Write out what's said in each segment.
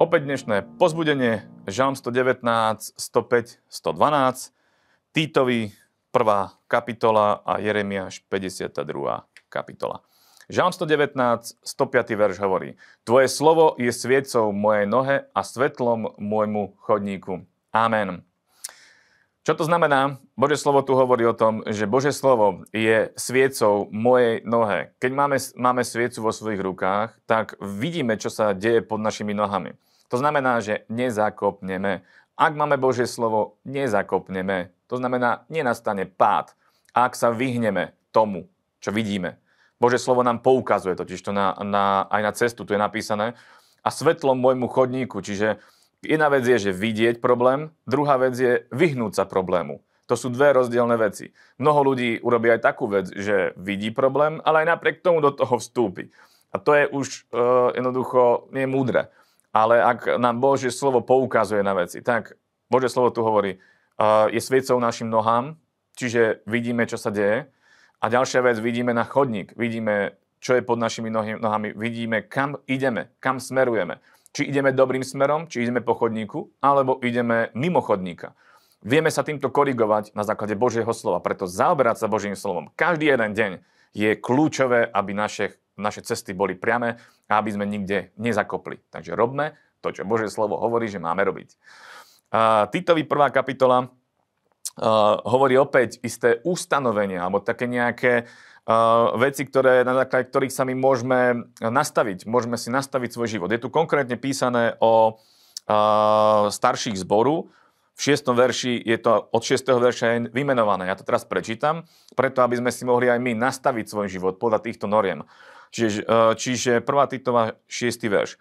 Opäť dnešné pozbudenie, Žalm 119, 105, 112, Týtovi 1. kapitola a Jeremiáš 52. kapitola. Žalm 119, 105. verš hovorí Tvoje slovo je sviecou mojej nohe a svetlom môjmu chodníku. Amen. Čo to znamená? Bože slovo tu hovorí o tom, že Bože slovo je sviecou mojej nohe. Keď máme, máme sviecu vo svojich rukách, tak vidíme, čo sa deje pod našimi nohami. To znamená, že nezakopneme. Ak máme Božie slovo, nezakopneme. To znamená, nenastane pád. Ak sa vyhneme tomu, čo vidíme. Bože slovo nám poukazuje totiž to na, na, aj na cestu, tu je napísané. A svetlom môjmu chodníku, čiže Jedna vec je, že vidieť problém, druhá vec je vyhnúť sa problému. To sú dve rozdielne veci. Mnoho ľudí urobí aj takú vec, že vidí problém, ale aj napriek tomu do toho vstúpi. A to je už uh, jednoducho nie múdre. Ale ak nám Božie slovo poukazuje na veci, tak Božie slovo tu hovorí, uh, je sviecou našim nohám, čiže vidíme, čo sa deje. A ďalšia vec, vidíme na chodník, vidíme, čo je pod našimi nohami, vidíme, kam ideme, kam smerujeme či ideme dobrým smerom, či ideme po chodníku, alebo ideme mimo chodníka. Vieme sa týmto korigovať na základe Božieho slova, preto zaoberať sa Božím slovom každý jeden deň je kľúčové, aby naše, naše cesty boli priame a aby sme nikde nezakopli. Takže robme to, čo Božie slovo hovorí, že máme robiť. Uh, Titovi prvá kapitola hovorí opäť isté ustanovenia, alebo také nejaké veci, ktoré, na základe ktorých sa my môžeme nastaviť. Môžeme si nastaviť svoj život. Je tu konkrétne písané o starších zboru. V 6. verši je to od 6. verša vymenované. Ja to teraz prečítam, preto aby sme si mohli aj my nastaviť svoj život podľa týchto noriem. Čiže, čiže 1. Titova 6. verš.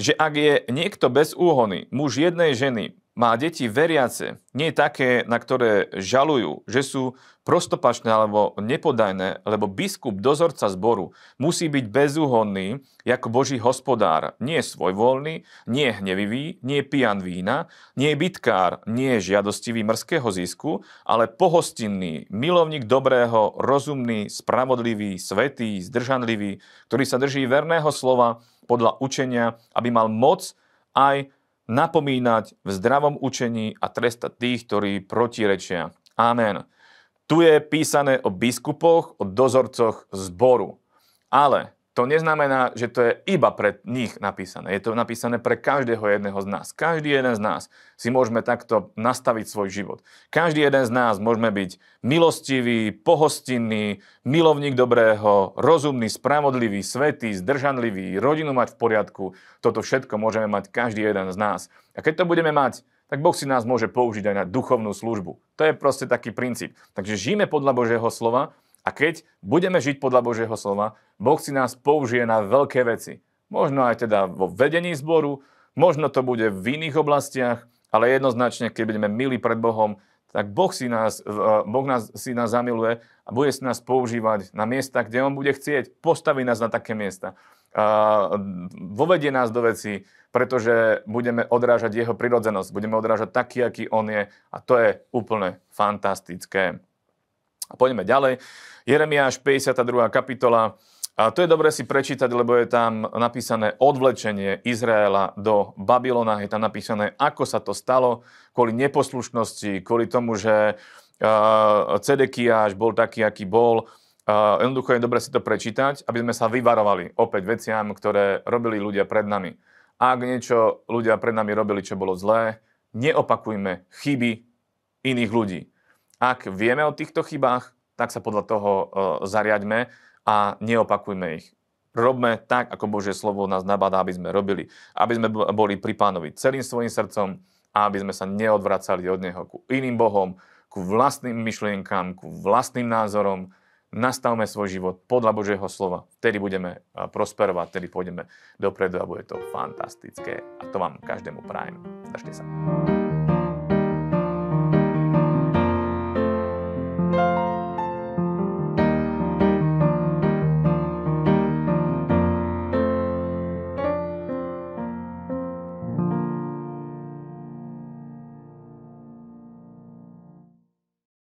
Že ak je niekto bez úhony, muž jednej ženy, má deti veriace, nie také, na ktoré žalujú, že sú prostopačné alebo nepodajné, lebo biskup, dozorca zboru, musí byť bezúhonný, ako Boží hospodár, nie svojvoľný, nie hnevivý, nie pijan vína, nie bitkár, nie žiadostivý mrského zisku, ale pohostinný, milovník dobrého, rozumný, spravodlivý, svetý, zdržanlivý, ktorý sa drží verného slova podľa učenia, aby mal moc aj napomínať v zdravom učení a trestať tých, ktorí protirečia. Amen. Tu je písané o biskupoch, o dozorcoch zboru. Ale to neznamená, že to je iba pre nich napísané. Je to napísané pre každého jedného z nás. Každý jeden z nás si môžeme takto nastaviť svoj život. Každý jeden z nás môžeme byť milostivý, pohostinný, milovník dobrého, rozumný, spravodlivý, svetý, zdržanlivý, rodinu mať v poriadku. Toto všetko môžeme mať každý jeden z nás. A keď to budeme mať, tak Boh si nás môže použiť aj na duchovnú službu. To je proste taký princíp. Takže žijeme podľa Božieho slova a keď budeme žiť podľa Božieho slova, Boh si nás použije na veľké veci. Možno aj teda vo vedení zboru, možno to bude v iných oblastiach, ale jednoznačne, keď budeme milí pred Bohom, tak Boh, si nás, e, boh nás, si nás zamiluje a bude si nás používať na miesta, kde On bude chcieť. Postaví nás na také miesta. A vovedie nás do veci, pretože budeme odrážať Jeho prirodzenosť. Budeme odrážať taký, aký On je. A to je úplne fantastické. A poďme ďalej. Jeremiáš 52. kapitola. A to je dobre si prečítať, lebo je tam napísané odvlečenie Izraela do Babylona. Je tam napísané, ako sa to stalo kvôli neposlušnosti, kvôli tomu, že Cedekiáš bol taký, aký bol. Jednoducho je dobre si to prečítať, aby sme sa vyvarovali opäť veciam, ktoré robili ľudia pred nami. Ak niečo ľudia pred nami robili, čo bolo zlé, neopakujme chyby iných ľudí. Ak vieme o týchto chybách, tak sa podľa toho uh, zariaďme a neopakujme ich. Robme tak, ako Božie slovo nás nabadá, aby sme robili. Aby sme boli pri pánovi celým svojim srdcom a aby sme sa neodvracali od Neho ku iným Bohom, ku vlastným myšlienkám, ku vlastným názorom. Nastavme svoj život podľa Božieho slova. Vtedy budeme prosperovať, vtedy pôjdeme dopredu a bude to fantastické. A to vám každému prajem. Držte sa.